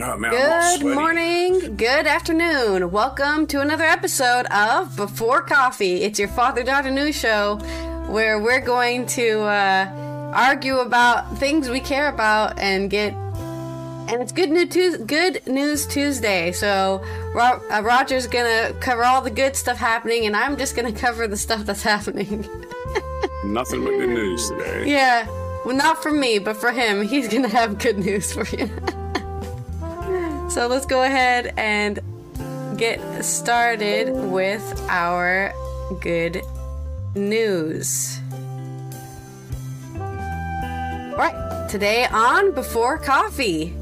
Oh, man, Good morning, good afternoon. Welcome to another episode of Before Coffee. It's your father daughter news show where we're going to uh, argue about things we care about and get. And it's good news, Tues good news Tuesday. So Ro- uh, Roger's gonna cover all the good stuff happening, and I'm just gonna cover the stuff that's happening. Nothing but good news today. yeah, well, not for me, but for him, he's gonna have good news for you. so let's go ahead and get started with our good news. All right, today on Before Coffee.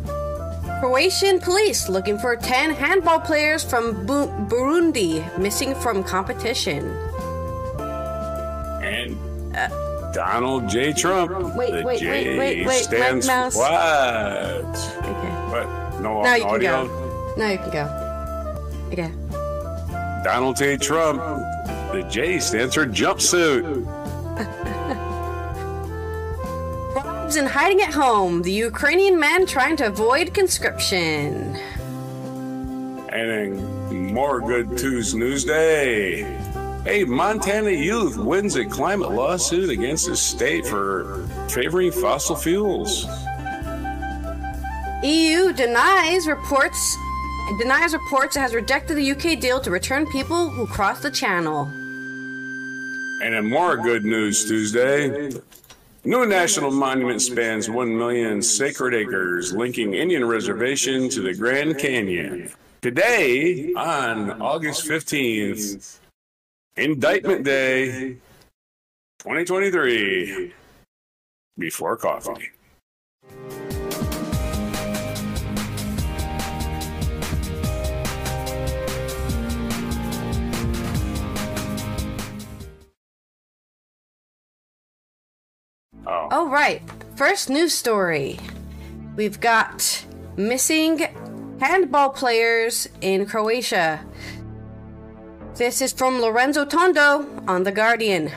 Croatian police looking for 10 handball players from Bu- Burundi missing from competition. And Donald J. Trump. Uh, Wait, the wait, J wait, wait, wait, stands Mike Mouse. what? Okay. What? No Now you can audio. go. Now you can go. Okay. Donald J. Trump. The J stands for jumpsuit. Robs and hiding at home. The Ukrainian man trying to avoid conscription. And then more good Tuesday news day. A Montana youth wins a climate lawsuit against the state for favoring fossil fuels. EU denies reports denies reports it has rejected the UK deal to return people who cross the channel. And in more good news Tuesday, new national monument spans 1 million sacred acres, linking Indian Reservation to the Grand Canyon. Today, on August 15th, Indictment Day 2023, before coffee. Oh, Oh right. First news story. We've got missing handball players in Croatia. This is from Lorenzo Tondo on The Guardian.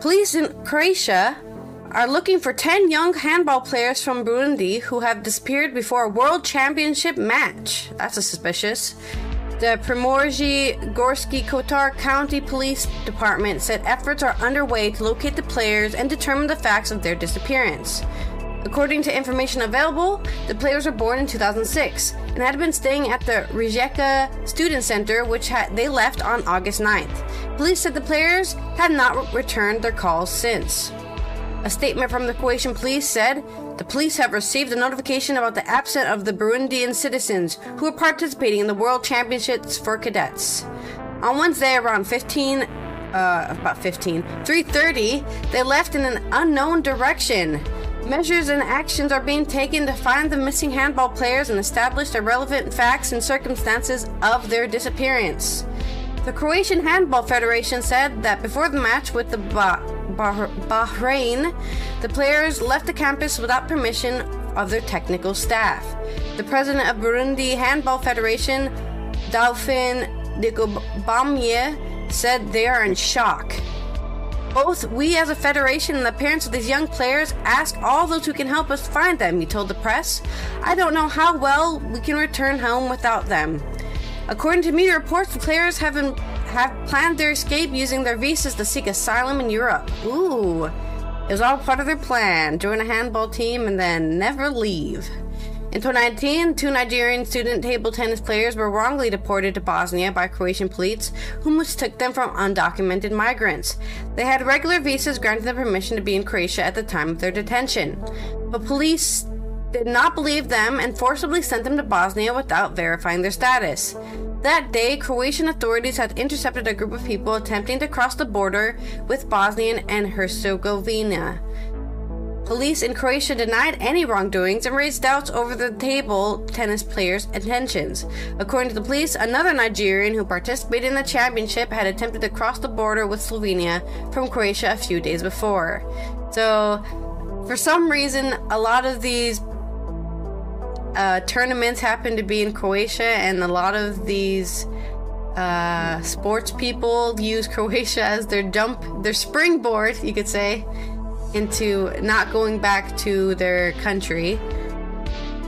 Police in Croatia are looking for 10 young handball players from Burundi who have disappeared before a world championship match. That's a suspicious. The Primorje Gorski Kotar County Police Department said efforts are underway to locate the players and determine the facts of their disappearance. According to information available, the players were born in 2006 and had been staying at the Rijeka Student Center, which had, they left on August 9th. Police said the players had not re- returned their calls since. A statement from the Croatian police said the police have received a notification about the absence of the Burundian citizens who are participating in the World Championships for cadets. On Wednesday, around 15, uh, about 15, 3:30, they left in an unknown direction. Measures and actions are being taken to find the missing handball players and establish the relevant facts and circumstances of their disappearance. The Croatian Handball Federation said that before the match with the bah- bah- Bahrain, the players left the campus without permission of their technical staff. The president of Burundi Handball Federation, Dauphin Dikobamye, said they are in shock. Both we as a federation and the parents of these young players ask all those who can help us find them, he told the press. I don't know how well we can return home without them. According to media reports, the players have, been, have planned their escape using their visas to seek asylum in Europe. Ooh, it was all part of their plan join a handball team and then never leave. In 2019, two Nigerian student table tennis players were wrongly deported to Bosnia by Croatian police, who mistook them for undocumented migrants. They had regular visas granting them permission to be in Croatia at the time of their detention. But police did not believe them and forcibly sent them to Bosnia without verifying their status. That day, Croatian authorities had intercepted a group of people attempting to cross the border with Bosnia and Herzegovina. Police in Croatia denied any wrongdoings and raised doubts over the table tennis players' intentions. According to the police, another Nigerian who participated in the championship had attempted to cross the border with Slovenia from Croatia a few days before. So, for some reason, a lot of these uh, tournaments happen to be in Croatia, and a lot of these uh, sports people use Croatia as their jump, their springboard, you could say, into not going back to their country.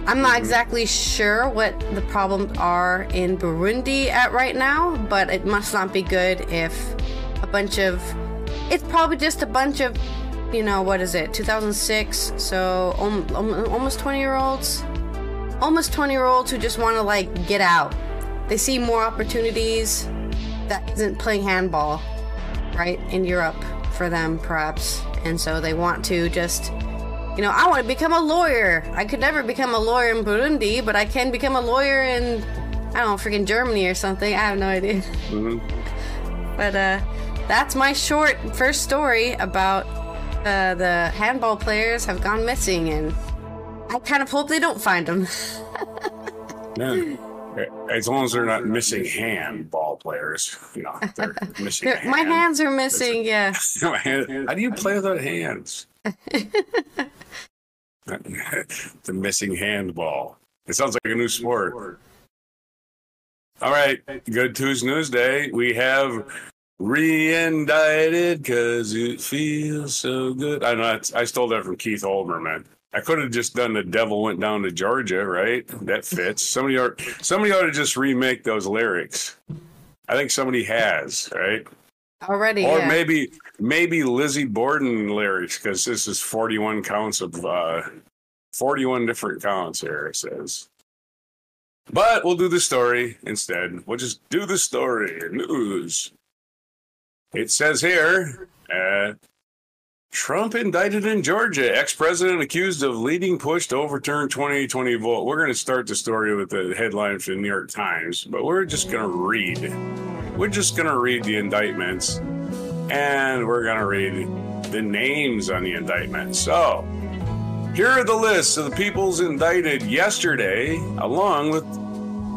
I'm not exactly sure what the problems are in Burundi at right now, but it must not be good if a bunch of. It's probably just a bunch of, you know, what is it, 2006? So um, um, almost 20 year olds? Almost 20 year olds who just want to, like, get out. They see more opportunities that isn't playing handball, right, in Europe for them, perhaps. And so they want to just you know, I want to become a lawyer. I could never become a lawyer in Burundi, but I can become a lawyer in, I don't know, freaking Germany or something. I have no idea. Mm-hmm. But uh, that's my short first story about uh, the handball players have gone missing, and I kind of hope they don't find them. yeah. As long as they're not missing hand ball players, you know, they're missing. hand. My hands are missing. Yeah. How do you play without hands? the missing handball. It sounds like a new sport. All right, good Tuesday News Day. We have re-indicted because it feels so good. I know I stole that from Keith Olbermann. I could have just done the devil went down to Georgia, right? That fits. Somebody ought, somebody ought to just remake those lyrics. I think somebody has, right? Already. Or yeah. maybe maybe Lizzie Borden lyrics because this is 41 counts of uh 41 different counts here it says. But we'll do the story instead. We'll just do the story news. It says here, uh, Trump indicted in Georgia. Ex president accused of leading push to overturn 2020 vote. We're going to start the story with the headline from the New York Times, but we're just going to read. We're just going to read the indictments and we're going to read the names on the indictment. So, here are the lists of the people's indicted yesterday, along with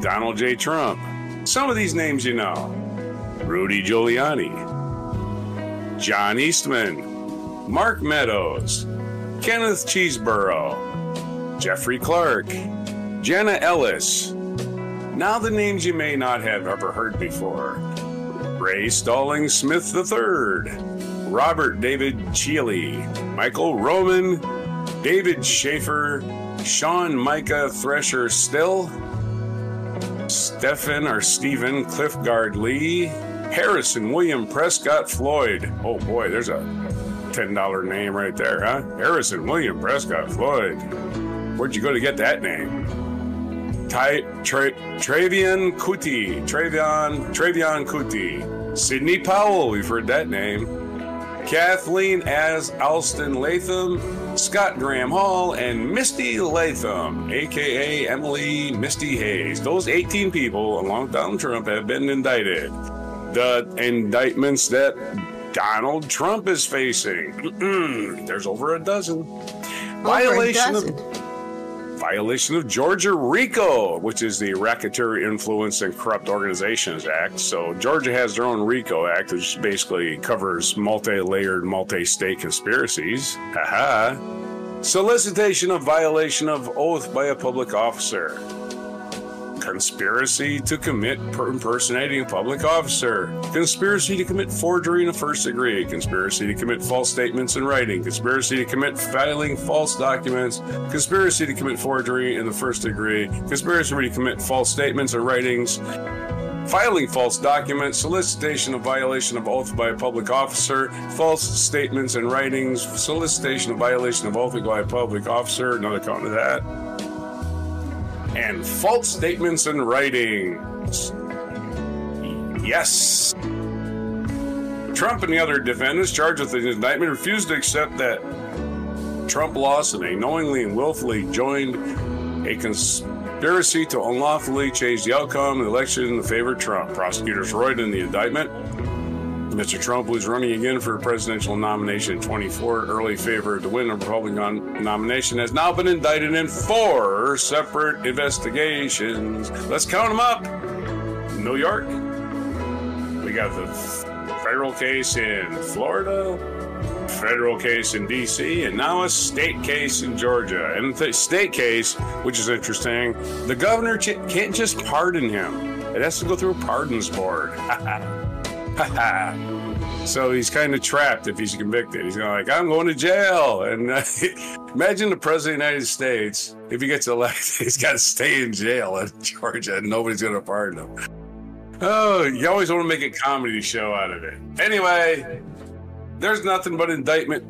Donald J. Trump. Some of these names you know Rudy Giuliani, John Eastman, Mark Meadows, Kenneth Chesebro, Jeffrey Clark, Jenna Ellis. Now, the names you may not have ever heard before Ray Stallings Smith III, Robert David Cheeley, Michael Roman, David Shafer, Shawn Micah Thresher Still, Stephen or Stephen Cliffgard Lee, Harrison William Prescott Floyd. Oh boy, there's a $10 name right there, huh? Harrison William Prescott Floyd. Where'd you go to get that name? Ty, Tra, Travian Kutti, Travion, Travion Kutti, Sidney Powell, we've heard that name, Cathleen as Alston Latham, Scott Graham Hall, and Misty Latham, aka Emily Misty Hayes. Those 18 people, along with Donald Trump, have been indicted. The indictments that Donald Trump is facing. There's over a dozen. Over Violation a dozen. of violation of Georgia RICO, which is the Racketeer Influence and Corrupt Organizations Act. So Georgia has their own RICO Act, which basically covers multi-layered, multi-state conspiracies. Haha. Solicitation of violation of oath by a public officer. Conspiracy to commit per- impersonating a public officer. Conspiracy to commit forgery in the first degree. Conspiracy to commit false statements in writing. Conspiracy to commit filing false documents. Conspiracy to commit forgery in the first degree. Conspiracy to commit false statements or writings. Filing false documents, solicitation of violation of oath by a public officer, false statements and writings, solicitation of violation of oath by a public officer, another count of that and false statements in writings. Yes. Trump and the other defendants charged with the indictment refused to accept that Trump lost and they knowingly and willfully joined a conspiracy to unlawfully change the outcome of the election in favor of Trump. Prosecutors wrote in the indictment Mr. Trump who's running again for a presidential nomination in 24. Early favor to win a Republican nomination has now been indicted in four separate investigations. Let's count them up. New York. We got the federal case in Florida, federal case in D.C., and now a state case in Georgia. And the state case, which is interesting, the governor ch- can't just pardon him. It has to go through a pardons board. So he's kind of trapped if he's convicted. He's going like, I'm going to jail. And uh, imagine the president of the United States, if he gets elected, he's got to stay in jail in Georgia and nobody's going to pardon him. Oh, you always want to make a comedy show out of it. Anyway, there's nothing but indictment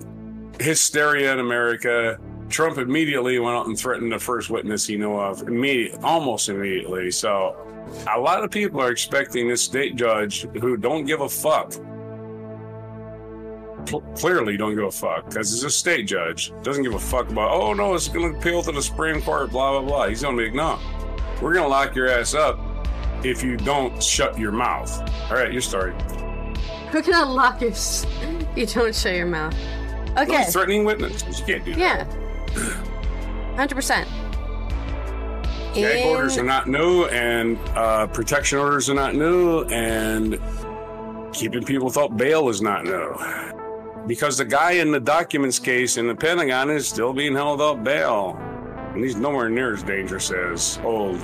hysteria in America. Trump immediately went out and threatened the first witness he knew of, immediate, almost immediately. So, a lot of people are expecting this state judge who don't give a fuck clearly don't give a fuck because he's a state judge. Doesn't give a fuck about, oh no, it's going to appeal to the Supreme Court, blah, blah, blah. He's going to be, no, we're going to lock your ass up if you don't shut your mouth. All right, your story. We're going to lock you if you don't shut your mouth. Okay. Threatening witnesses. You can't do yeah. that. Yeah. 100%. Gag orders are not new, and uh, protection orders are not new, and keeping people without bail is not new. Because the guy in the documents case in the Pentagon is still being held without bail. And he's nowhere near as dangerous as old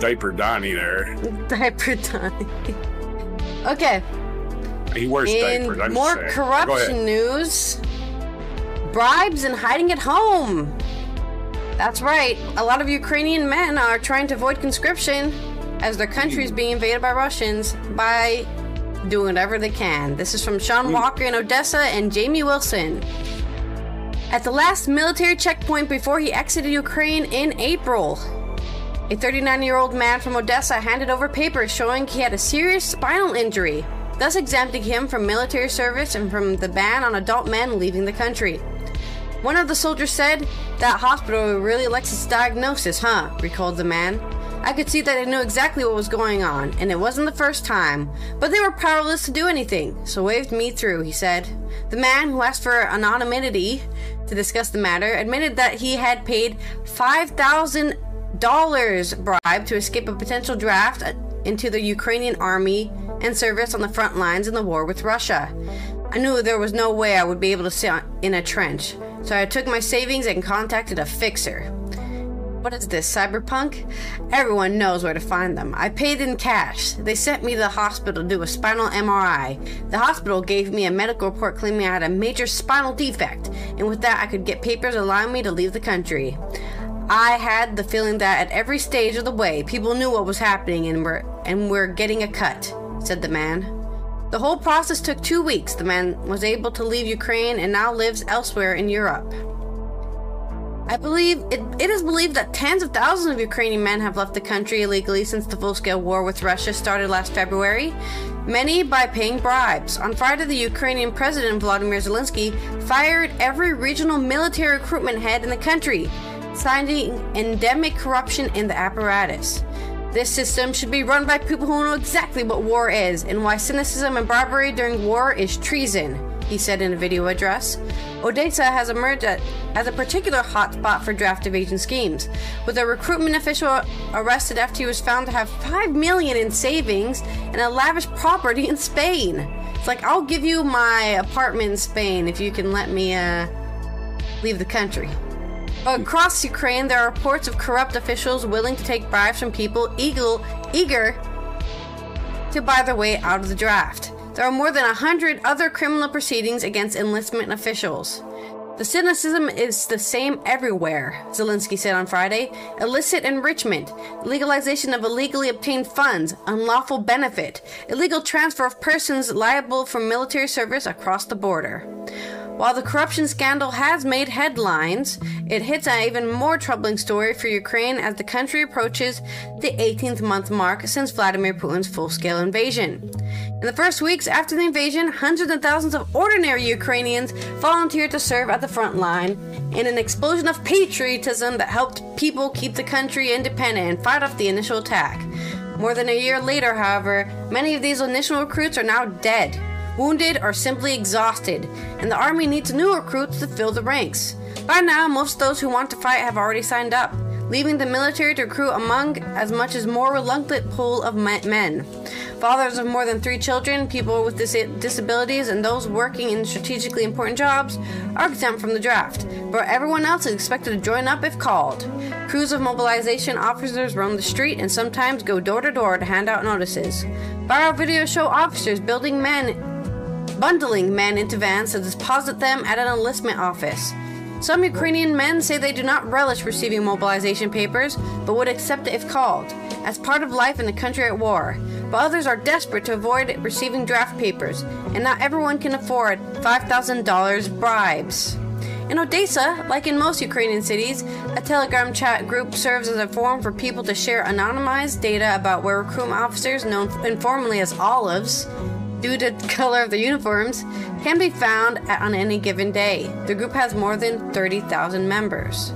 Diaper Donnie there. Diaper Donnie. Okay. He wears in diapers. I'm more corruption news bribes and hiding at home. That's right. A lot of Ukrainian men are trying to avoid conscription as their country is being invaded by Russians by doing whatever they can. This is from Shaun hmm. Walker in Odessa and Jamie Wilson. At the last military checkpoint before he exited Ukraine in April, a 39 year old man from Odessa handed over papers showing he had a serious spinal injury, thus exempting him from military service and from the ban on adult men leaving the country. One of the soldiers said, That hospital really likes its diagnosis, huh? recalled the man. I could see that they knew exactly what was going on, and it wasn't the first time, but they were powerless to do anything, so waved me through, he said. The man, who asked for anonymity to discuss the matter, admitted that he had paid $5,000 bribe to escape a potential draft into the Ukrainian army and service on the front lines in the war with Russia. I knew there was no way I would be able to sit in a trench, so I took my savings and contacted a fixer. What is this, cyberpunk? Everyone knows where to find them. I paid in cash. They sent me to the hospital to do a spinal MRI. The hospital gave me a medical report claiming I had a major spinal defect, and with that, I could get papers allowing me to leave the country. I had the feeling that at every stage of the way, people knew what was happening and were and were getting a cut, said the man. The whole process took two weeks. The man was able to leave Ukraine and now lives elsewhere in Europe. I believe it, it is believed that tens of thousands of Ukrainian men have left the country illegally since the full scale war with Russia started last February, many by paying bribes. On Friday, the Ukrainian President Volodymyr Zelensky fired every regional military recruitment head in the country, citing endemic corruption in the apparatus. This system should be run by people who know exactly what war is and why cynicism and barbarity during war is treason, he said in a video address. Odessa has emerged as a particular hotspot for draft evasion schemes, with a recruitment official arrested after he was found to have 5 million in savings and a lavish property in Spain. It's like, I'll give you my apartment in Spain if you can let me uh, leave the country. Across Ukraine, there are reports of corrupt officials willing to take bribes from people eager, eager to buy their way out of the draft. There are more than a hundred other criminal proceedings against enlistment officials. The cynicism is the same everywhere, Zelensky said on Friday. Illicit enrichment, legalization of illegally obtained funds, unlawful benefit, illegal transfer of persons liable for military service across the border. While the corruption scandal has made headlines, it hits an even more troubling story for Ukraine as the country approaches the 18th month mark since Vladimir Putin's full scale invasion. In the first weeks after the invasion, hundreds and thousands of ordinary Ukrainians volunteered to serve at the front line in an explosion of patriotism that helped people keep the country independent and fight off the initial attack. More than a year later, however, many of these initial recruits are now dead wounded, or simply exhausted, and the army needs new recruits to fill the ranks. By now, most of those who want to fight have already signed up, leaving the military to recruit among as much as more reluctant pool of men. Fathers of more than three children, people with dis- disabilities, and those working in strategically important jobs are exempt from the draft, but everyone else is expected to join up if called. Crews of mobilization officers roam the street and sometimes go door to door to hand out notices. Viral videos show officers building men bundling men into vans to deposit them at an enlistment office. Some Ukrainian men say they do not relish receiving mobilization papers, but would accept it if called, as part of life in a country at war. But others are desperate to avoid receiving draft papers, and not everyone can afford $5,000 bribes. In Odessa, like in most Ukrainian cities, a Telegram chat group serves as a forum for people to share anonymized data about where recruitment officers, known informally as olives, due to the color of their uniforms, can be found on any given day. The group has more than 30,000 members.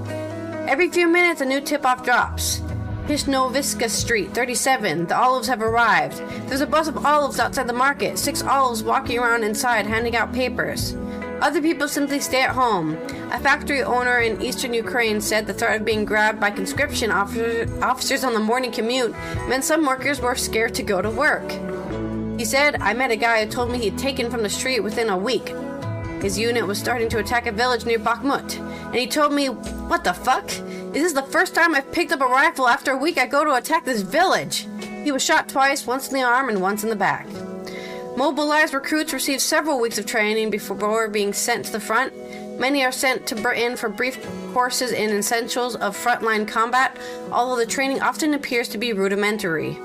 Every few minutes, a new tip off drops. Hishnoviska Street, 37. The olives have arrived. There's a bus of olives outside the market. Six olives walking around inside handing out papers. Other people simply stay at home. A factory owner in eastern Ukraine said the threat of being grabbed by conscription officers on the morning commute meant some workers were scared to go to work. He said, I met a guy who told me he'd taken from the street within a week. His unit was starting to attack a village near Bakhmut, and he told me, What the fuck? Is this the first time I've picked up a rifle after a week I go to attack this village? He was shot twice, once in the arm and once in the back. Mobilized recruits receive several weeks of training before being sent to the front. Many are sent to Britain for brief courses in essentials of frontline combat, although the training often appears to be rudimentary.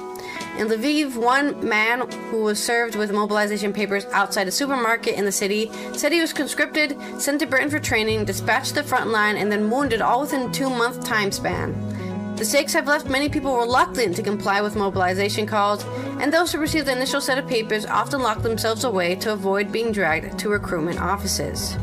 In Lviv, one man who was served with mobilization papers outside a supermarket in the city said he was conscripted, sent to Britain for training, dispatched to the front line, and then wounded all within a two month time span. The stakes have left many people reluctant to comply with mobilization calls, and those who receive the initial set of papers often lock themselves away to avoid being dragged to recruitment offices.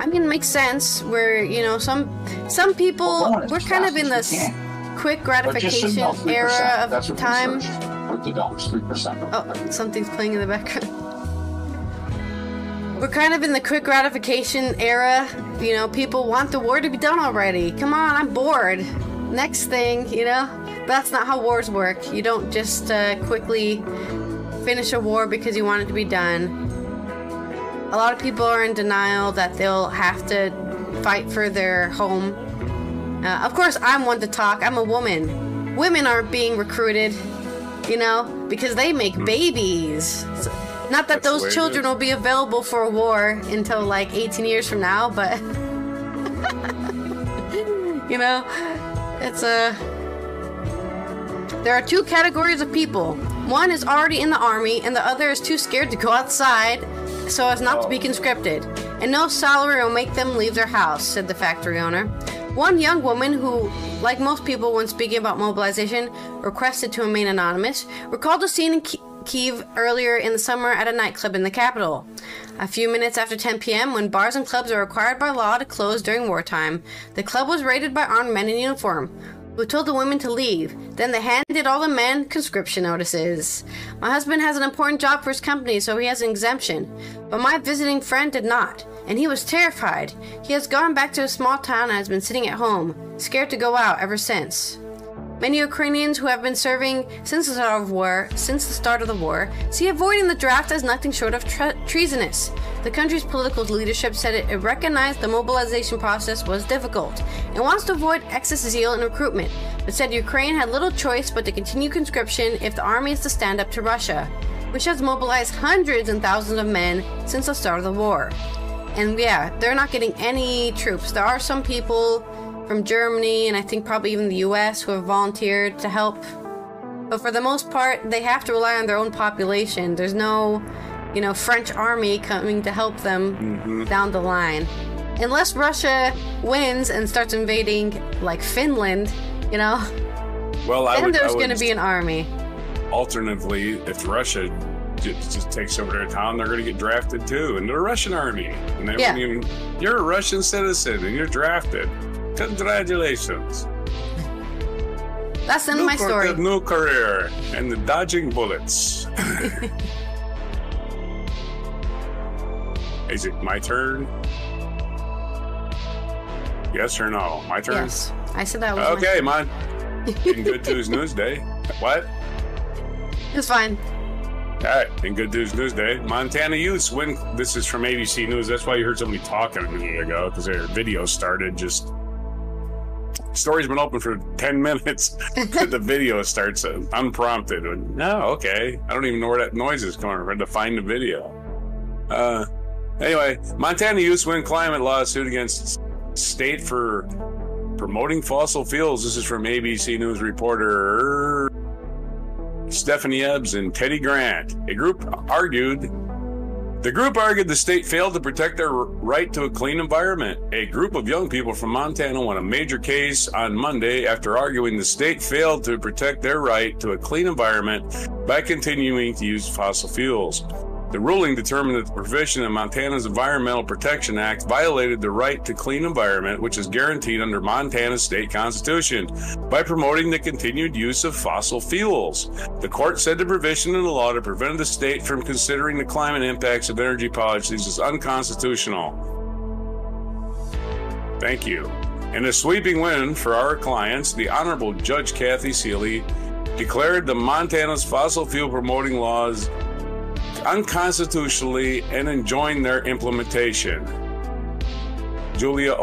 I mean, it makes sense. Where you know some some people we're kind of in this quick gratification era of That's time. dollars, three percent. Oh, something's playing in the background. We're kind of in the quick gratification era. You know, people want the war to be done already. Come on, I'm bored. Next thing, you know? But That's not how wars work. You don't just uh, quickly finish a war because you want it to be done. A lot of people are in denial that they'll have to fight for their home. Uh, of course, I'm one to talk. I'm a woman. Women aren't being recruited, you know, because they make babies. So- not that That's those children will be available for a war until like 18 years from now, but you know, it's a. There are two categories of people. One is already in the army, and the other is too scared to go outside so as not to be conscripted. And no salary will make them leave their house, said the factory owner. One young woman who, like most people when speaking about mobilization, requested to remain anonymous, recalled a scene in Kiev earlier in the summer at a nightclub in the capital. A few minutes after 10 p.m., when bars and clubs are required by law to close during wartime, the club was raided by armed men in uniform, who told the women to leave. Then they handed all the men conscription notices. My husband has an important job for his company, so he has an exemption. But my visiting friend did not, and he was terrified. He has gone back to a small town and has been sitting at home, scared to go out ever since. Many Ukrainians who have been serving since the start of war, since the start of the war, see avoiding the draft as nothing short of tre- treasonous. The country's political leadership said it, it recognized the mobilization process was difficult and wants to avoid excess zeal in recruitment, but said Ukraine had little choice but to continue conscription if the army is to stand up to Russia, which has mobilized hundreds and thousands of men since the start of the war. And yeah, they're not getting any troops. There are some people from Germany and I think probably even the US who have volunteered to help. But for the most part, they have to rely on their own population. There's no, you know, French army coming to help them mm-hmm. down the line. Unless Russia wins and starts invading like Finland, you know, Well, I then would, there's going to be an army. alternatively, if Russia just, just takes over their town, they're going to get drafted too into the Russian army. And they Yeah. even, you're a Russian citizen and you're drafted. Congratulations. That's the end of my story. the new career and the dodging bullets. Is it my turn? Yes or no? My turn? Yes, I said that was Okay, man. In Good News News Day. What? It's fine. All right, in Good News News Day, Montana youths win. This is from ABC News. That's why you heard somebody talking a minute ago because their video started. Just story's been open for ten minutes. the video starts uh, unprompted. No, okay, I don't even know where that noise is coming from. To find the video. Uh, anyway, Montana youth win climate lawsuit against state for promoting fossil fuels. This is from ABC News reporter Stephanie Ebbs and Teddy Grant. A group argued the group argued the state failed to protect their right to a clean environment. A group of young people from Montana won a major case on Monday after arguing the state failed to protect their right to a clean environment by continuing to use fossil fuels. The ruling determined that the provision in Montana's Environmental Protection Act violated the right to clean environment, which is guaranteed under Montana's state constitution, by promoting the continued use of fossil fuels. The court said the provision in the law to prevent the state from considering the climate impacts of energy policies is unconstitutional. Thank you. In a sweeping win for our clients, the Honorable Judge Kathy Seeley declared the Montana's fossil fuel promoting laws unconstitutionally and enjoined their implementation. Julia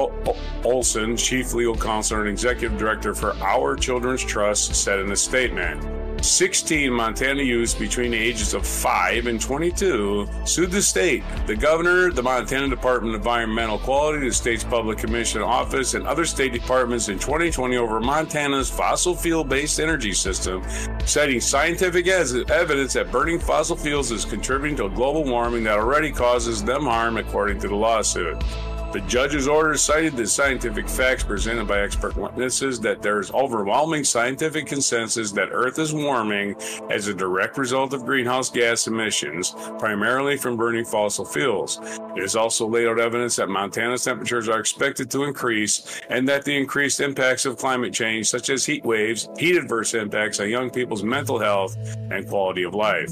Olson, Chief Legal Counsel and Executive Director for Our Children's Trust, said in a statement 16 Montana youths between the ages of 5 and 22 sued the state, the governor, the Montana Department of Environmental Quality, the state's Public Commission Office, and other state departments in 2020 over Montana's fossil fuel based energy system, citing scientific evidence that burning fossil fuels is contributing to global warming that already causes them harm, according to the lawsuit. The judge's order cited the scientific facts presented by expert witnesses that there is overwhelming scientific consensus that Earth is warming as a direct result of greenhouse gas emissions, primarily from burning fossil fuels. It has also laid out evidence that Montana's temperatures are expected to increase and that the increased impacts of climate change, such as heat waves, heat adverse impacts on young people's mental health and quality of life.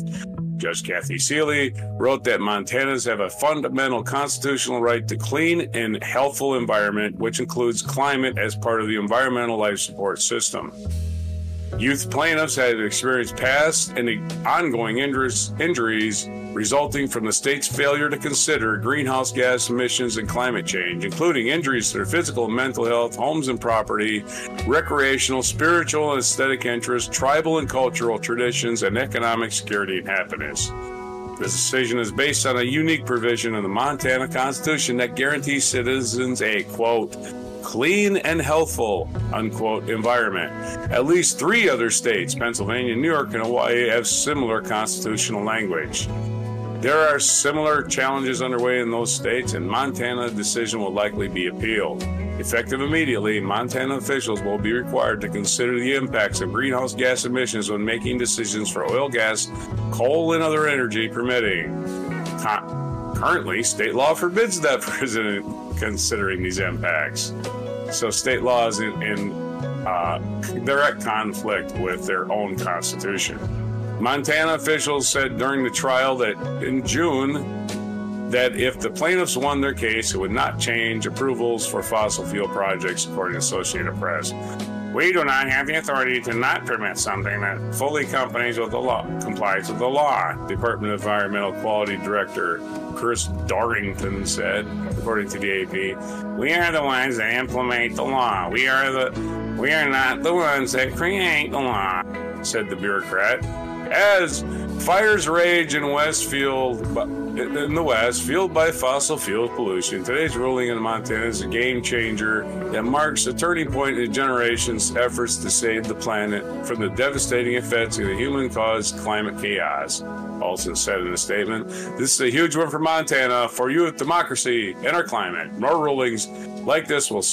Judge Kathy Seeley wrote that Montanans have a fundamental constitutional right to clean and healthful environment, which includes climate as part of the environmental life support system. Youth plaintiffs had experienced past and ongoing injuries, resulting from the state's failure to consider greenhouse gas emissions and climate change, including injuries to their physical and mental health, homes and property, recreational, spiritual and aesthetic interests, tribal and cultural traditions, and economic security and happiness. This decision is based on a unique provision in the Montana Constitution that guarantees citizens a quote clean and healthful, unquote, environment. At least three other states, Pennsylvania, New York, and Hawaii, have similar constitutional language. There are similar challenges underway in those states, and Montana decision will likely be appealed. Effective immediately, Montana officials will be required to consider the impacts of greenhouse gas emissions when making decisions for oil, gas, coal, and other energy permitting. Currently, state law forbids that president considering these impacts. So state laws in, in uh, direct conflict with their own constitution. Montana officials said during the trial that in June that if the plaintiffs won their case, it would not change approvals for fossil fuel projects, according to Associated Press. We do not have the authority to not permit something that fully complies with the law. Complies with the law. Department of Environmental Quality Director Chris Dorrington said, according to the AP. We are the ones that implement the law. We are the we are not the ones that create the law, said the bureaucrat. As fires rage in Westfield, in the West, fueled by fossil fuel pollution, today's ruling in Montana is a game changer that marks a turning point in generation's efforts to save the planet from the devastating effects of the human caused climate chaos. Olson said in a statement, This is a huge win for Montana, for youth, democracy, and our climate. More rulings like this will,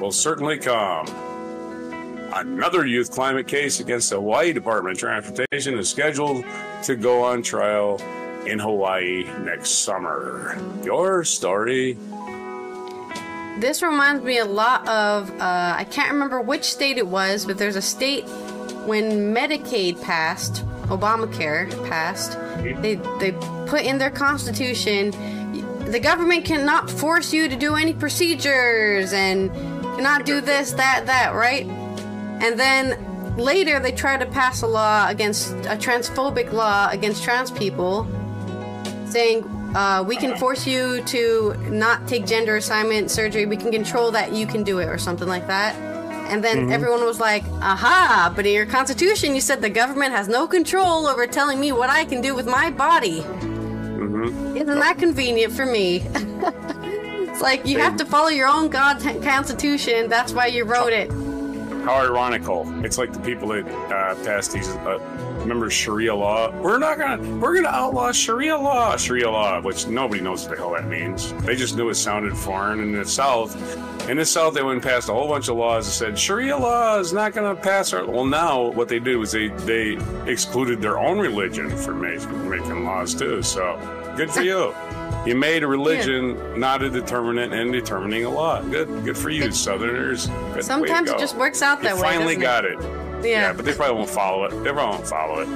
will certainly come. Another youth climate case against the Hawaii Department of Transportation is scheduled to go on trial in Hawaii next summer. Your story. This reminds me a lot of, uh, I can't remember which state it was, but there's a state when Medicaid passed, Obamacare passed, they, they put in their constitution the government cannot force you to do any procedures and cannot do this, that, that, right? And then later they tried to pass a law against a transphobic law against trans people, saying uh, we can force you to not take gender assignment surgery. We can control that you can do it or something like that. And then mm-hmm. everyone was like, aha, but in your constitution, you said the government has no control over telling me what I can do with my body. Mm-hmm. Isn't that convenient for me? it's like you have to follow your own God constitution. That's why you wrote it. How ironical! It's like the people that uh, passed these. Uh, remember Sharia law? We're not gonna. We're gonna outlaw Sharia law. Sharia law, which nobody knows what the hell that means. They just knew it sounded foreign. In the South, in the South, they went and passed a whole bunch of laws that said Sharia law is not gonna pass. Our, well, now what they did was they they excluded their own religion from making laws too. So good for you. You made a religion yeah. not a determinant and determining a law. Good, good for you, Southerners. Good Sometimes it just works out that you way. Finally got it? it. Yeah. yeah. but they probably won't follow it. They probably won't follow it.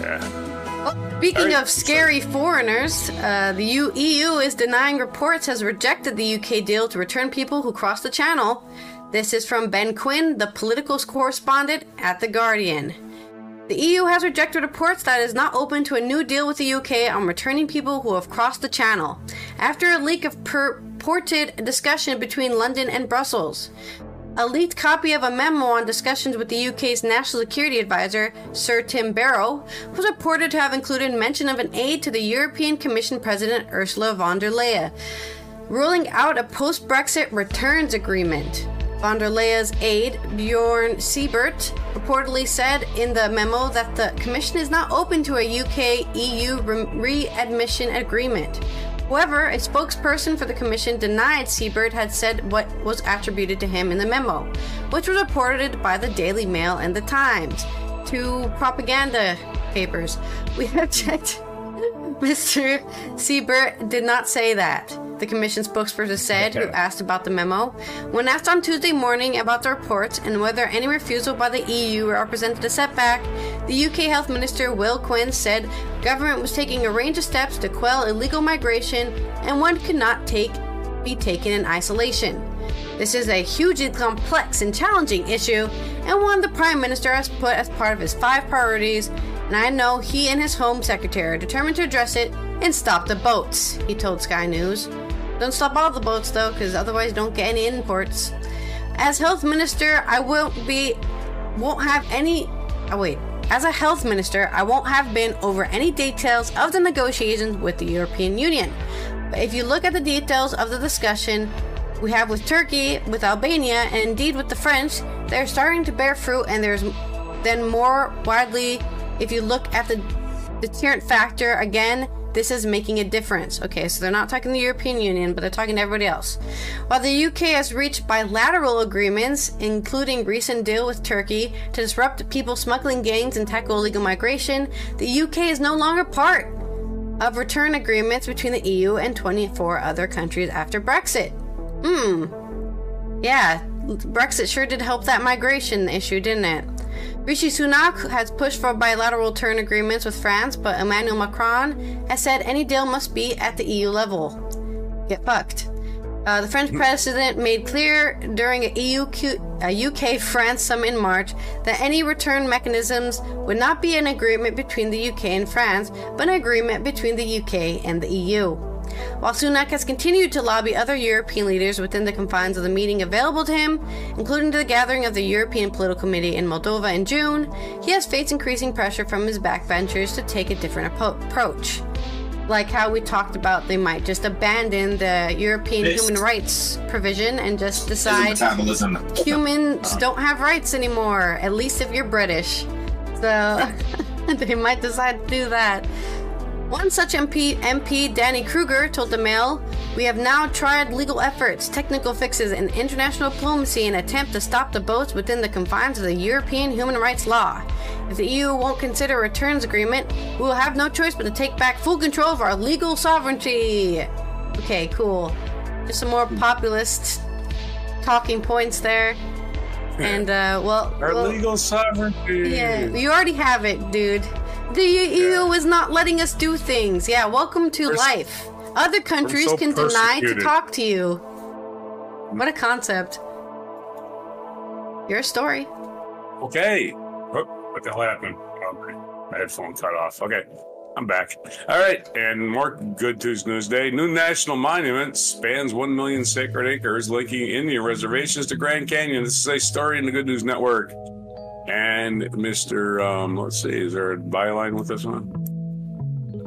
Yeah. Well, speaking right. of scary so, foreigners, uh, the EU is denying reports has rejected the UK deal to return people who cross the channel. This is from Ben Quinn, the political correspondent at The Guardian. The EU has rejected reports that it is not open to a new deal with the UK on returning people who have crossed the channel, after a leak of purported discussion between London and Brussels. A leaked copy of a memo on discussions with the UK's National Security Advisor, Sir Tim Barrow, was reported to have included mention of an aid to the European Commission President Ursula von der Leyen, ruling out a post Brexit returns agreement. Von der Leyen's aide, Bjorn Seibert, reportedly said in the memo that the Commission is not open to a UK EU readmission agreement. However, a spokesperson for the Commission denied Seibert had said what was attributed to him in the memo, which was reported by the Daily Mail and the Times, two propaganda papers. We have checked. Mr. Seibert did not say that the Commission spokesperson said, who asked about the memo. When asked on Tuesday morning about the report and whether any refusal by the EU represented a setback, the UK Health Minister Will Quince said government was taking a range of steps to quell illegal migration and one could not take be taken in isolation. This is a hugely complex and challenging issue, and one the Prime Minister has put as part of his five priorities, and I know he and his Home Secretary are determined to address it and stop the boats, he told Sky News. Don't stop all the boats though, because otherwise don't get any imports. As health minister, I won't be, won't have any. Oh wait. As a health minister, I won't have been over any details of the negotiations with the European Union. But if you look at the details of the discussion we have with Turkey, with Albania, and indeed with the French, they're starting to bear fruit, and there's then more widely. If you look at the deterrent factor again, this is making a difference. Okay, so they're not talking the European Union, but they're talking to everybody else. While the UK has reached bilateral agreements, including recent deal with Turkey to disrupt people smuggling gangs and tackle illegal migration, the UK is no longer part of return agreements between the EU and 24 other countries after Brexit. Hmm. Yeah, Brexit sure did help that migration issue, didn't it? Rishi Sunak has pushed for bilateral turn agreements with France, but Emmanuel Macron has said any deal must be at the EU level. Get fucked. Uh, the French president made clear during a, EU, a UK France summit in March that any return mechanisms would not be an agreement between the UK and France, but an agreement between the UK and the EU. While Sunak has continued to lobby other European leaders within the confines of the meeting available to him, including the gathering of the European Political Committee in Moldova in June, he has faced increasing pressure from his backbenchers to take a different approach. Like how we talked about, they might just abandon the European human rights provision and just decide humans don't have rights anymore, at least if you're British. So they might decide to do that. One such MP, MP Danny Kruger told the Mail, "We have now tried legal efforts, technical fixes, and international diplomacy in an attempt to stop the boats within the confines of the European human rights law. If the EU won't consider a returns agreement, we will have no choice but to take back full control of our legal sovereignty." Okay, cool. Just some more populist talking points there. And uh, well, our well, legal sovereignty. Yeah, you already have it, dude. The EU yeah. is not letting us do things. Yeah, welcome to we're life. Other countries so can deny to talk to you. What a concept. Your story. Okay. What the hell happened? Oh, my headphone cut off. Okay. I'm back. All right, and more Good Tuesday News Day. New national monument spans 1 million sacred acres, linking Indian reservations to Grand Canyon. This is a story in the Good News Network. And Mr. Um, let's see, is there a byline with this one?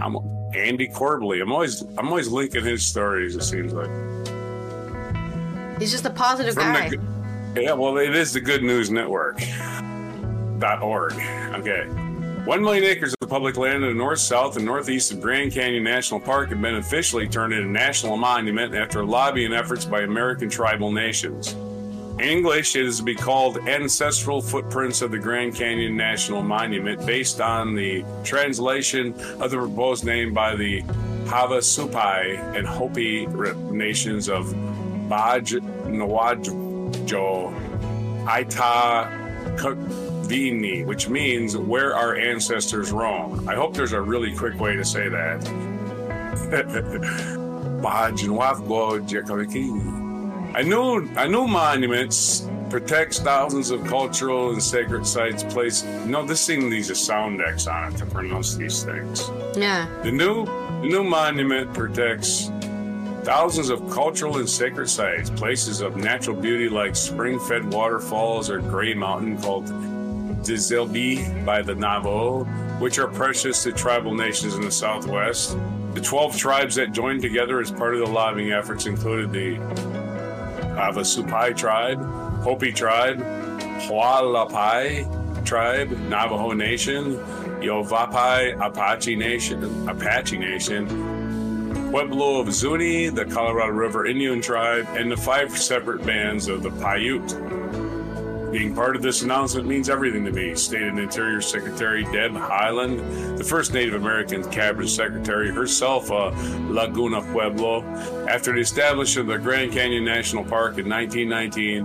I'm, Andy Corbley. I'm always I'm always linking his stories. It seems like He's just a positive From guy. the, yeah, well, it is the Good News Network. Dot org. Okay. One million acres of public land in the north, south, and northeast of Grand Canyon National Park have been officially turned into a national monument after lobbying efforts by American tribal nations. English, it is to be called Ancestral Footprints of the Grand Canyon National Monument, based on the translation of the proposed name by the Havasupai and Hopi nations of Baaj Nwaavjo I'tah Kukveni, which means where our ancestors roam. I hope there's a really quick way to say that. Baj Jakawiki. I knew I knew monuments protects thousands of cultural and sacred sites placed. No, this thing needs a sound X on it to pronounce these things. Yeah. The new the new monument protects thousands of cultural and sacred sites, places of natural beauty like spring-fed waterfalls or Gray Mountain called Dizilbi by the Navajo, which are precious to tribal nations in the Southwest. The 12 tribes that joined together as part of the lobbying efforts included the Havasupai tribe, Hopi tribe, Hualapai tribe, Navajo Nation, Yavapai Apache Nation, Apache Nation, Pueblo of Zuni, the Colorado River Indian tribe, and the five separate bands of the Paiute. Being part of this announcement means everything to me, stated Interior Secretary Deb Haaland, the first Native American Cabinet Secretary, herself a Laguna Pueblo. After the establishment of the Grand Canyon National Park in 1919,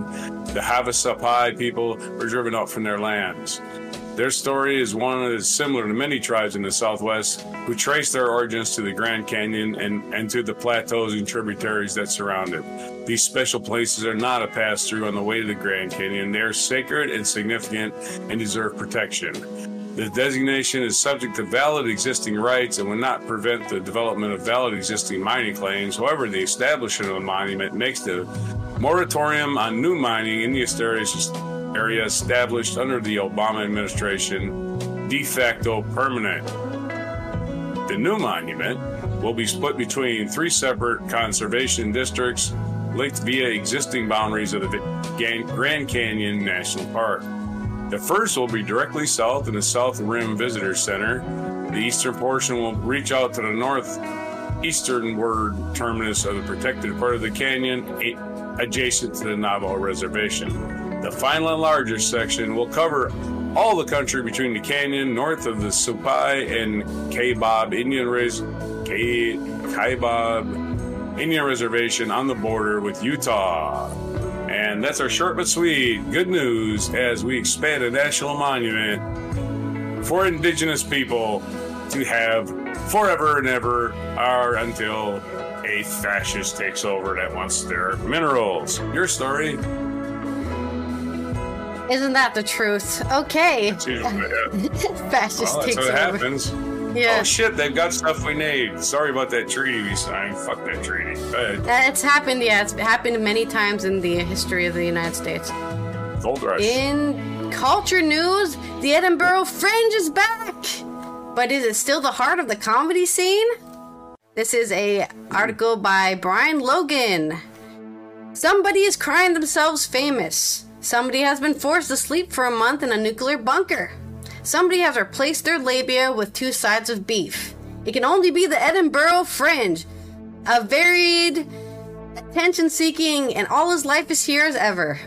the Havasupai people were driven out from their lands. Their story is one that is similar to many tribes in the Southwest who trace their origins to the Grand Canyon and, and to the plateaus and tributaries that surround it. These special places are not a pass through on the way to the Grand Canyon. They are sacred and significant and deserve protection. The designation is subject to valid existing rights and will not prevent the development of valid existing mining claims. However, the establishment of the monument makes the moratorium on new mining in the area established under the Obama administration de facto permanent. The new monument will be split between three separate conservation districts linked via existing boundaries of the Grand Canyon National Park. The first will be directly south in the South Rim Visitor Center. The eastern portion will reach out to the north easternward terminus of the protected part of the canyon adjacent to the Navajo Reservation. The final and larger section will cover all the country between the canyon north of the Supai and Kaibab Indian Res- K- Indian Reservation on the border with Utah. And that's our short but sweet good news as we expand a national monument for indigenous people to have forever and ever or until a fascist takes over that wants their minerals. Your story. Isn't that the truth? Okay. That's usually what happens. Fascist Well, that's takes what over. happens. Yeah. Oh shit, they've got stuff we need. Sorry about that treaty we signed. Fuck that treaty. Uh, It's happened, yeah. It's happened many times in the history of the United States. Gold rush. In culture news, the Edinburgh Fringe is back. But is it still the heart of the comedy scene? This is a article by Brian Logan. Somebody is crying themselves famous. Somebody has been forced to sleep for a month in a nuclear bunker. Somebody has replaced their labia with two sides of beef. It can only be the Edinburgh Fringe, a varied, attention seeking, and all his life is here as ever.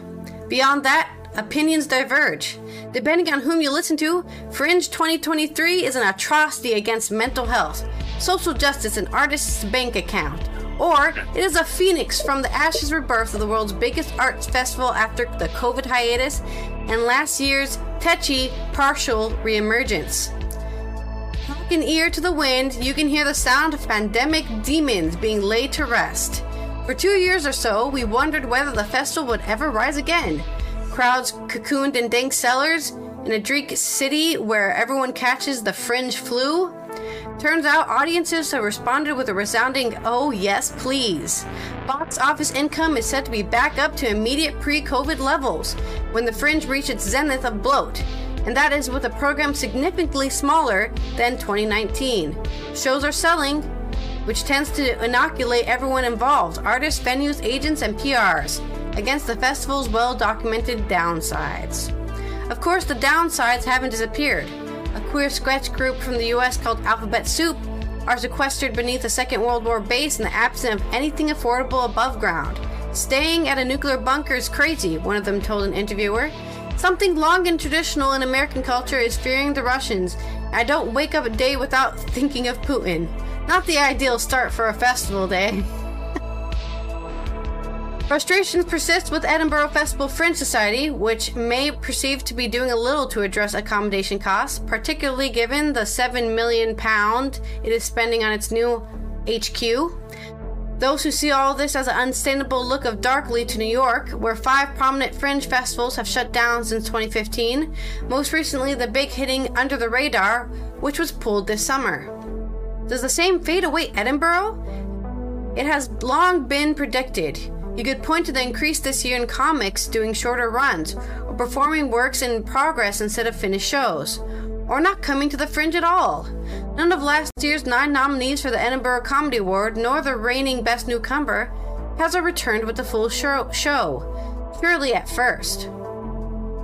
Beyond that, opinions diverge. Depending on whom you listen to, Fringe 2023 is an atrocity against mental health, social justice, and artists' bank account. Or it is a phoenix from the ashes rebirth of the world's biggest arts festival after the COVID hiatus and last year's tetchy partial reemergence. Cock an ear to the wind, you can hear the sound of pandemic demons being laid to rest. For two years or so, we wondered whether the festival would ever rise again. Crowds cocooned in dank cellars in a Greek city where everyone catches the fringe flu. Turns out audiences have responded with a resounding, oh yes, please. Box office income is set to be back up to immediate pre COVID levels when the fringe reached its zenith of bloat. and that is with a program significantly smaller than 2019. Shows are selling, which tends to inoculate everyone involved artists, venues, agents, and PRs against the festival's well documented downsides. Of course, the downsides haven't disappeared. A queer sketch group from the US called Alphabet Soup are sequestered beneath a Second World War base in the absence of anything affordable above ground. Staying at a nuclear bunker is crazy, one of them told an interviewer. Something long and traditional in American culture is fearing the Russians. I don't wake up a day without thinking of Putin. Not the ideal start for a festival day. Frustrations persist with Edinburgh Festival Fringe Society, which may perceive to be doing a little to address accommodation costs, particularly given the £7 million it is spending on its new HQ. Those who see all this as an unsustainable look of darkly to New York, where five prominent fringe festivals have shut down since 2015, most recently the big hitting Under the Radar, which was pulled this summer. Does the same fate await Edinburgh? It has long been predicted. You could point to the increase this year in comics doing shorter runs, or performing works in progress instead of finished shows, or not coming to the fringe at all. None of last year's nine nominees for the Edinburgh Comedy Award, nor the reigning Best Newcomer, has returned with the full show, surely at first.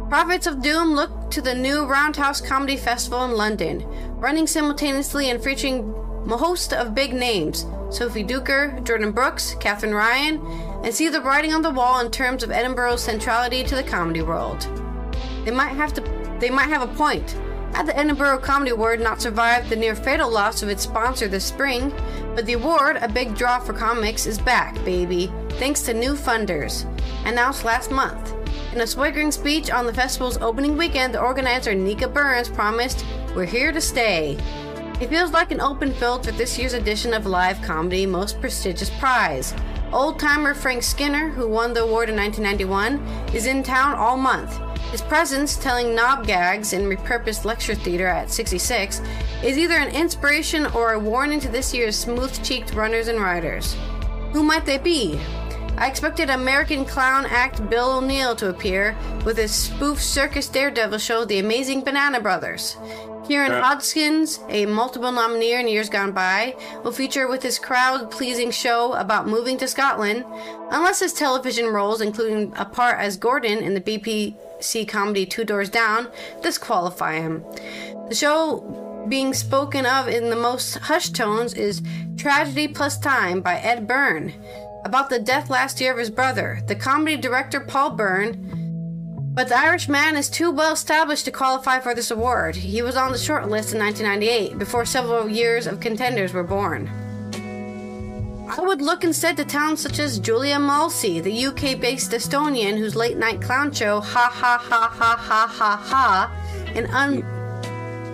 Prophets of Doom look to the new Roundhouse Comedy Festival in London, running simultaneously and featuring a host of big names Sophie Duker, Jordan Brookes, Katherine Ryan, and see the writing on the wall in terms of Edinburgh's centrality to the comedy world. They might have to they might have a point. Had the Edinburgh Comedy Award not survived the near fatal loss of its sponsor this spring, but the award, a big draw for comics, is back, baby, thanks to new funders, announced last month. In a swaggering speech on the festival's opening weekend, the organizer Nica Burns promised, We're here to stay. It feels like an open field for this year's edition of live comedy most prestigious prize. Old timer Frank Skinner, who won the award in 1991, is in town all month. His presence, telling knob gags in repurposed lecture theater at 66, is either an inspiration or a warning to this year's smooth cheeked runners and riders. Who might they be? I expected American clown act Bill O'Neill to appear with his spoof circus daredevil show The Amazing Banana Brothers. Kieran. Hodgson, a multiple nominee in years gone by, will feature with his crowd pleasing show about moving to Scotland, unless his television roles, including a part as Gordon in the BBC comedy Two Doors Down, disqualify him. The show being spoken of in the most hushed tones is Tragedy Plus Time by Ed Byrne, about the death last year of his brother. The comedy director Paul Byrne but the Irish man is too well established to qualify for this award. He was on the short list in 1998, before several years of contenders were born. I would look instead to towns such as Julia Masli, the UK based Estonian whose late night clown show, Ha Ha Ha Ha Ha Ha Ha, an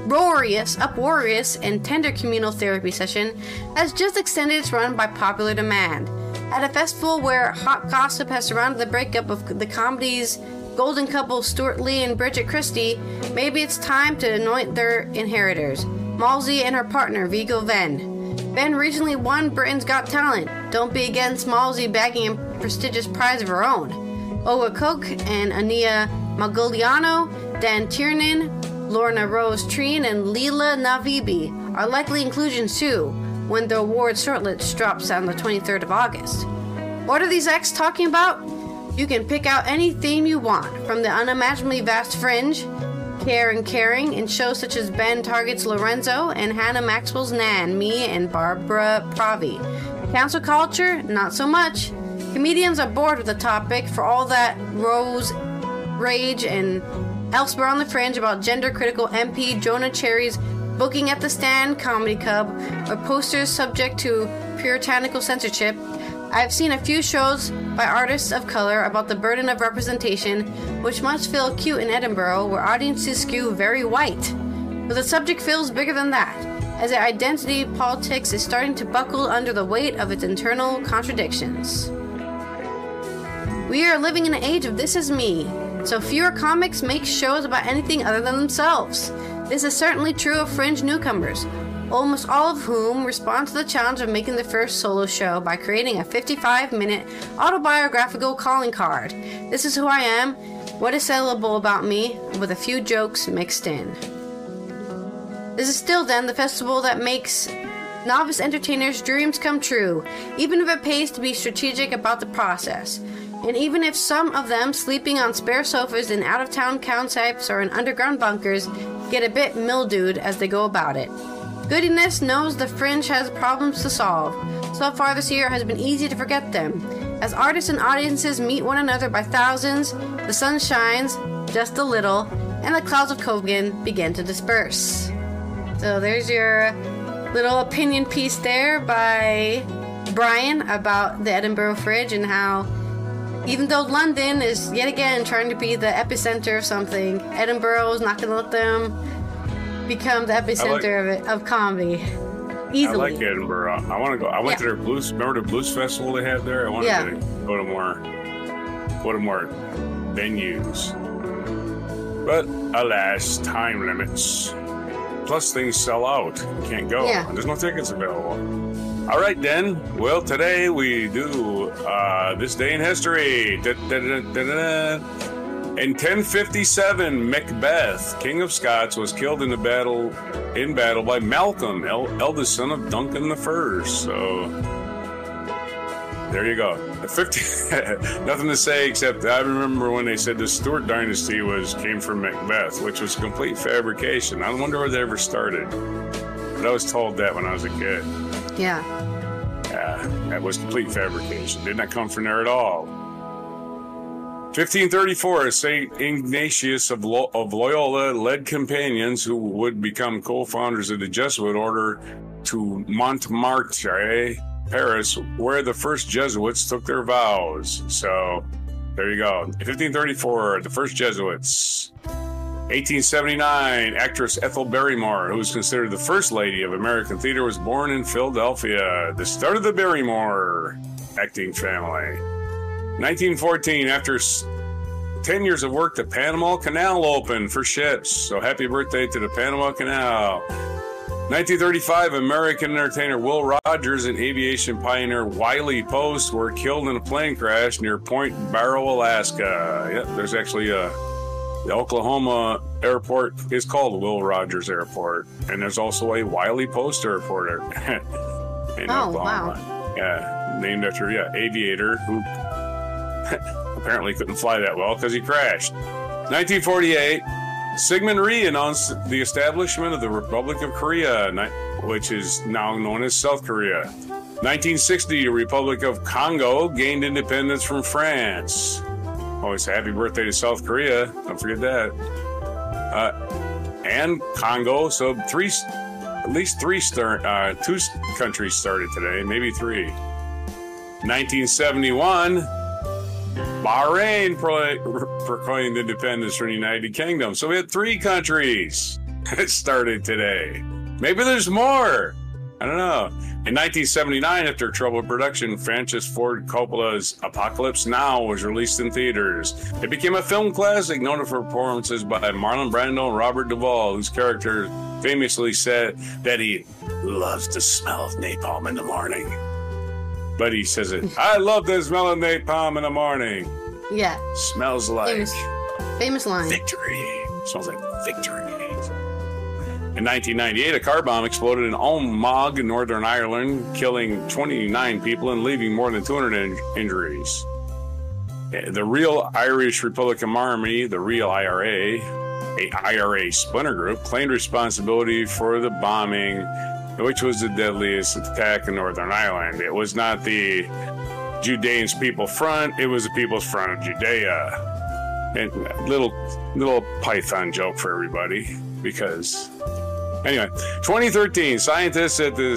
uproarious, uproarious, and tender communal therapy session, has just extended its run by popular demand. At a festival where hot gossip has surrounded the breakup of the comedy's golden couple Stewart Lee and Bridget Christie, maybe it's time to anoint their inheritors, Masli and her partner Vigo Venn. Ben recently won Britain's Got Talent. Don't be against Masli bagging a prestigious prize of her own. Olga Koch and Ania Magliano, Dan Tiernan, Lorna Rose Treen, and Leila Navabi are likely inclusions too when the award shortlist drops on the 23rd of August. What are these acts talking about? You can pick out any theme you want, from the unimaginably vast fringe, care and caring, in shows such as Ben Target's Lorenzo and Hannah Maxwell's Nan, Me, and Barbara Pravi. Council culture, not so much. Comedians are bored with the topic for all that rose, rage, and elsewhere on the fringe about gender critical MP Joanna Cherry's booking at the stand comedy club or posters subject to puritanical censorship I've seen a few shows by artists of color about the burden of representation, which must feel acute in Edinburgh, where audiences skew very white. But the subject feels bigger than that, as the identity politics is starting to buckle under the weight of its internal contradictions. We are living in an age of This Is Me, so fewer comics make shows about anything other than themselves. This is certainly true of fringe newcomers, almost all of whom respond to the challenge of making the first solo show by creating a 55 minute autobiographical calling card. This is who I am, What is sellable about me with a few jokes mixed in. This is still then the festival that makes novice entertainers' dreams come true, even if it pays to be strategic about the process. And even if some of them sleeping on spare sofas in out of town campsites or in underground bunkers get a bit mildewed as they go about it. Goodiness knows the fringe has problems to solve. So far this year has been easy to forget them. As artists and audiences meet one another by thousands, the sun shines just a little, and the clouds of Kogan begin to disperse. So there's your little opinion piece there by Brian about the Edinburgh Fringe and how even though London is yet again trying to be the epicenter of something, Edinburgh is not going to let them become the epicenter of it of comedy easily. I like Edinburgh. I want to go. I went Yeah. to their blues. Remember the blues festival they had there? I want Yeah. to go to more, go to more venues. But alas, time limits. Plus, things sell out. You Can't go. Yeah. There's no tickets available. All right, then. Well, today we do uh, this day in history. Da, da, da. In 1057, Macbeth, King of Scots, was killed in the battle in battle by Malcolm, el- eldest son of Duncan the First. So there you go. 50, nothing to say except I remember when they said the Stuart dynasty was came from Macbeth, which was complete fabrication. I wonder where they ever started. But I was told that when I was a kid. Yeah. Yeah, that was complete fabrication. Did not come from there at all. 1534, St. Ignatius of, of Loyola led companions who would become co-founders of the Jesuit order to Montmartre, Paris, where the first Jesuits took their vows. So, there you go. 1534, the first Jesuits. 1879, actress Ethel Barrymore, who is considered the first lady of American theater, was born in Philadelphia, the start of the Barrymore acting family. 1914, after 10 years of work, the Panama Canal opened for ships. So happy birthday to the Panama Canal. 1935, American entertainer Will Rogers and aviation pioneer Wiley Post were killed in a plane crash near Point Barrow, Alaska. Yep, there's actually a the Oklahoma airport is called Will Rogers Airport, and there's also a Wiley Post Airport in Oh, Oklahoma. Yeah, named after yeah aviator who apparently couldn't fly that well because he crashed. 1948, Syngman Rhee announced the establishment of the Republic of Korea, which is now known as South Korea. 1960, the Republic of Congo gained independence from France. Always happy birthday to South Korea. Don't forget that. Uh, and Congo. So three, at least three uh, two countries started today, maybe three. 1971, Bahrain pro- proclaimed independence from the United Kingdom. So we had three countries that started today. Maybe there's more. I don't know. In 1979, after troubled production, Francis Ford Coppola's Apocalypse Now was released in theaters. It became a film classic, known for performances by Marlon Brando and Robert Duvall, whose character famously said that he loves the smell of napalm in the morning. But he says it, I love the smell of napalm in the morning. Yeah. Smells like Famous, famous line. victory. Smells like victory. In 1998, a car bomb exploded in Omagh, Northern Ireland, killing 29 people and leaving more than 200 in- injuries. Eh, The real Irish Republican Army, the real IRA, a IRA splinter group, claimed responsibility for the bombing, which was the deadliest attack in Northern Ireland. It was not the Judeans People Front, it was the People's Front of Judea. And little little Python joke for everybody because anyway, 2013 scientists at the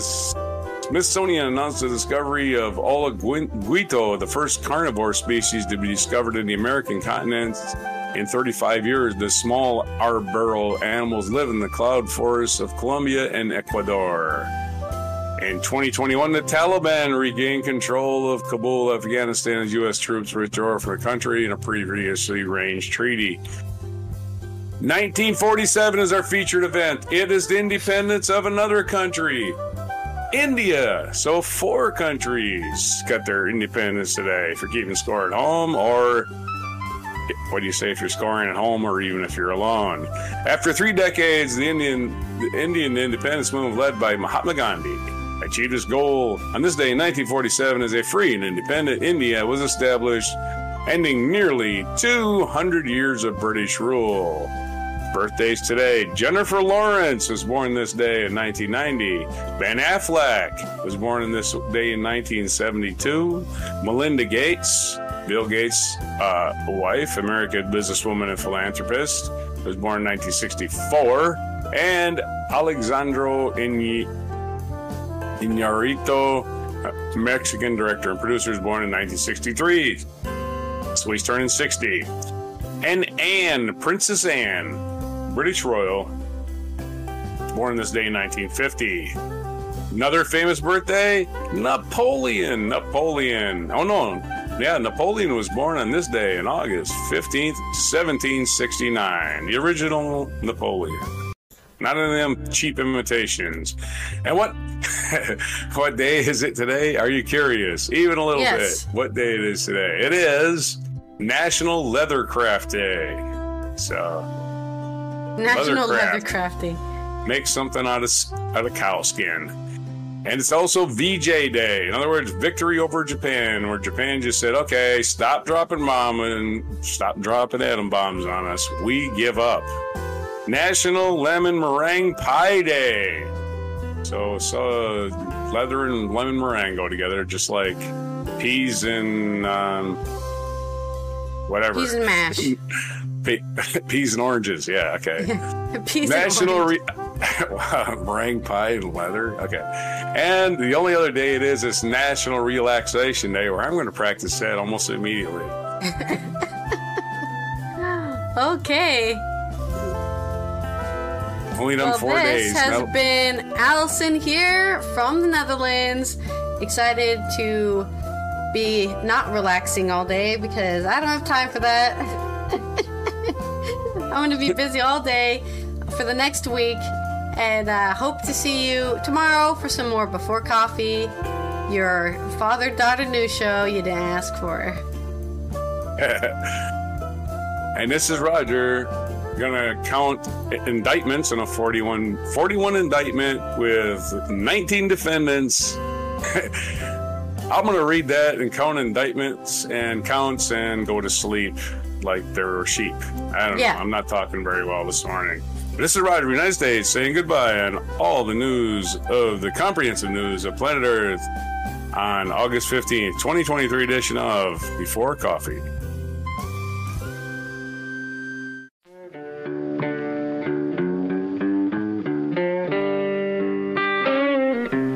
Smithsonian announced the discovery of olinguito, the first carnivore species to be discovered in the American continent in 35 years. The small arboreal animals live in the cloud forests of Colombia and Ecuador. In 2021, the Taliban regained control of Kabul, Afghanistan, as U.S. troops withdrew from the country in a previously arranged treaty. 1947 is our featured event. It is the independence of another country, India. So, four countries got their independence today for keeping score at home or What do you say if you're scoring at home or even if you're alone? After three decades, the Indian the Indian independence movement led by Mahatma Gandhi achieved its goal on this day in 1947 as a free and independent India was established, ending nearly 200 years of British rule. Birthdays today. Jennifer Lawrence was born this day in 1990. Ben Affleck was born in this day in 1972. Melinda Gates, Bill Gates' uh, wife, American businesswoman and philanthropist, was born in 1964. And Alexandro Iñ- Iñárritu, uh, Mexican director and producer, was born in 1963. So he's turning 60. And Anne, Princess Anne, British royal, born this day in 1950. Another famous birthday, Napoleon. Napoleon. Oh no, yeah, Napoleon was born on this day in August 15th, 1769. The original Napoleon. Not of them cheap imitations. And what what day is it today? Are you curious? Even a little Yes. bit. What day it is today? It is National Leathercraft Day. So National Leathercraft. Leathercrafting. make something out of out of cow skin. And it's also VJ Day. In other words, victory over Japan, where Japan just said, "Okay, stop dropping bomb and stop dropping atom bombs on us. We give up." National Lemon Meringue Pie Day. So, so leather and lemon meringue go together, just like peas and um, whatever. Peas and mash. Pe- peas and oranges. Yeah. Okay. Peas and National re- meringue pie and leather. Okay. And the only other day it is is National Relaxation Day, where I'm going to practice that almost immediately. Okay. Only done Well, four this days. has Now- been Allison here from the Netherlands. Excited to be not relaxing all day because I don't have time for that. I'm going to be busy all day for the next week and uh, hope to see you tomorrow for some more Before Coffee, your father daughter news show you didn't ask for. and this is Roger. Gonna count indictments in a 41 41 indictment with 19 defendants. I'm gonna read that and count indictments and counts and go to sleep like they're sheep. I don't Yeah. know i'm not talking very well this morning this is Roger, United States, saying goodbye on all the news of the comprehensive news of planet Earth on August 15th, 2023 edition of Before Coffee.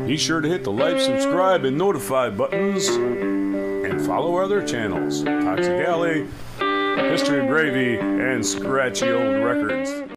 Be sure to hit the like, subscribe, and notify buttons and follow our other channels Toxic Ally, History of Gravy, and Scratchy Old Records.